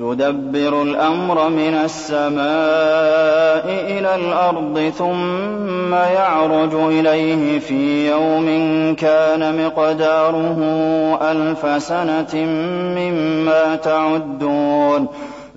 يدبر الأمر من السماء إلى الأرض ثم يعرج إليه في يوم كان مقداره ألف سنة مما تعدون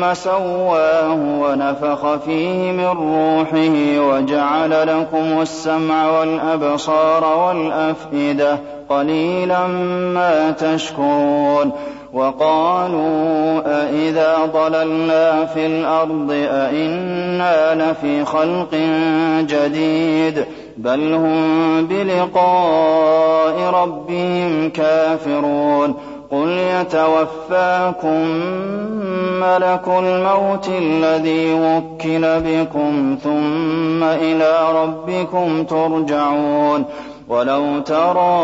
ثم سواه ونفخ فيه من روحه وجعل لكم السمع والأبصار والأفئدة قليلا ما تشكرون. وقالوا أإذا ضللنا في الأرض أإنا لفي خلق جديد. بل هم بلقاء ربهم كافرون. قل يتوفاكم ملك الموت الذي وكل بكم ثم إلى ربكم ترجعون ولو ترى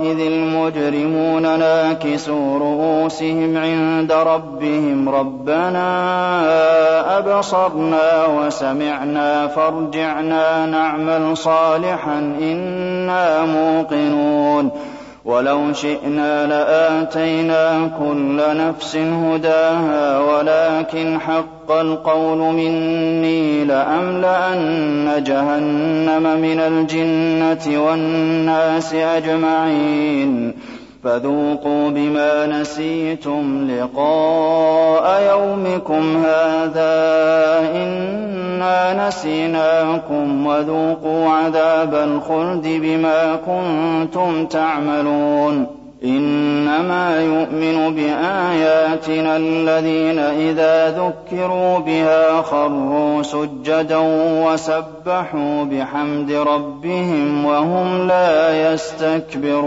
إذ المجرمون ناكسوا رؤوسهم عند ربهم ربنا أبصرنا وسمعنا فارجعنا نعمل صالحا إنا موقنون ولو شئنا لآتينا كل نفس هداها ولكن حق القول مني لأملأن جهنم من الجنة والناس أجمعين. فذوقوا بما نسيتم لقاء يومكم هذا إنا نسيناكم وذوقوا عذاب الخلد بما كنتم تعملون. إنما يؤمن بآياتنا الذين إذا ذكروا بها خروا سجدا وسبحوا بحمد ربهم وهم لا يستكبرون.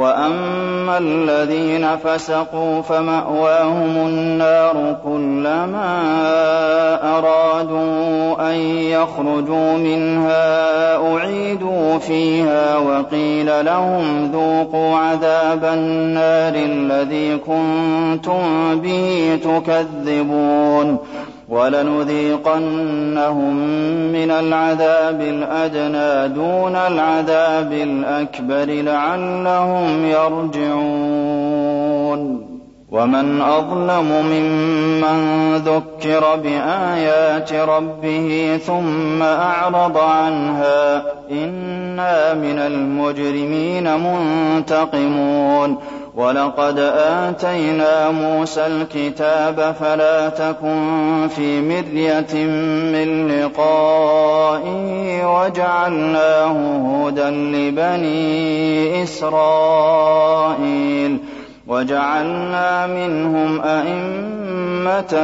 وأما الذين فسقوا فمأواهم النار كلما أرادوا أن يخرجوا منها أعيدوا فيها وقيل لهم ذوقوا عذاب النار الذي كنتم به تكذبون ولنذيقنهم من العذاب الأدنى دون العذاب الأكبر لعلهم يرجعون. ومن أظلم ممن ذكر بآيات ربه ثم أعرض عنها إنا من المجرمين منتقمون. وَلَقَدْ آتَيْنَا مُوسَى الْكِتَابَ فَلَا تَكُن فِي مِرْيَةٍ مِّن لِّقَائِهِ وَجَعَلْنَاهُ هُدًى لِّبَنِي إِسْرَائِيلَ. وَجَعَلْنَا مِنْهُمْ أَئِمَّةً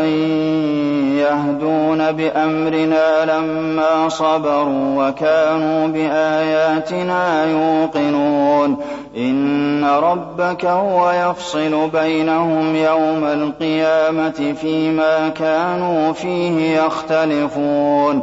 يَهْدُونَ بِأَمْرِنَا لَمَّا صَبَرُوا وَكَانُوا بِآيَاتِنَا يُوقِنُونَ. إِنَّ رَبَّكَ هُوَ يَفْصِلُ بَيْنَهُمْ يَوْمَ الْقِيَامَةِ فِيمَا كَانُوا فِيهِ يَخْتَلِفُونَ.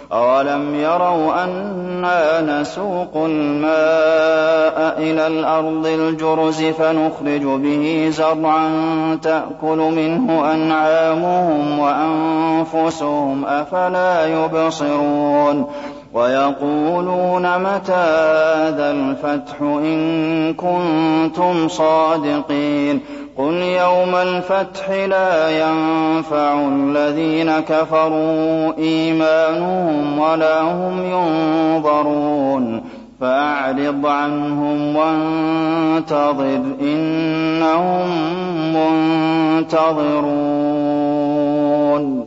أَوَلَمْ يَرَوْا أَنَّا نَسُوقُ الْمَاءَ إِلَى الْأَرْضِ الْجُرُزِ فَنُخْرِجُ بِهِ زَرْعًا تَأْكُلُ مِنْهُ أَنْعَامُهُمْ وَأَنفُسُهُمْ ۖ أَفَلَا يُبْصِرُونَ وَيَقُولُونَ مَتَىٰ هَٰذَا الْفَتْحُ إِن كُنتُمْ صَادِقِينَ قُلْ يَوْمَ الْفَتْحِ لَا يَنفَعُ الَّذِينَ كَفَرُوا إِيمَانُهُمْ وَلَا هُمْ يُنظَرُونَ فَأَعْرِضْ عَنْهُمْ وَانتَظِرْ إِنَّهُم مُّنتَظِرُونَ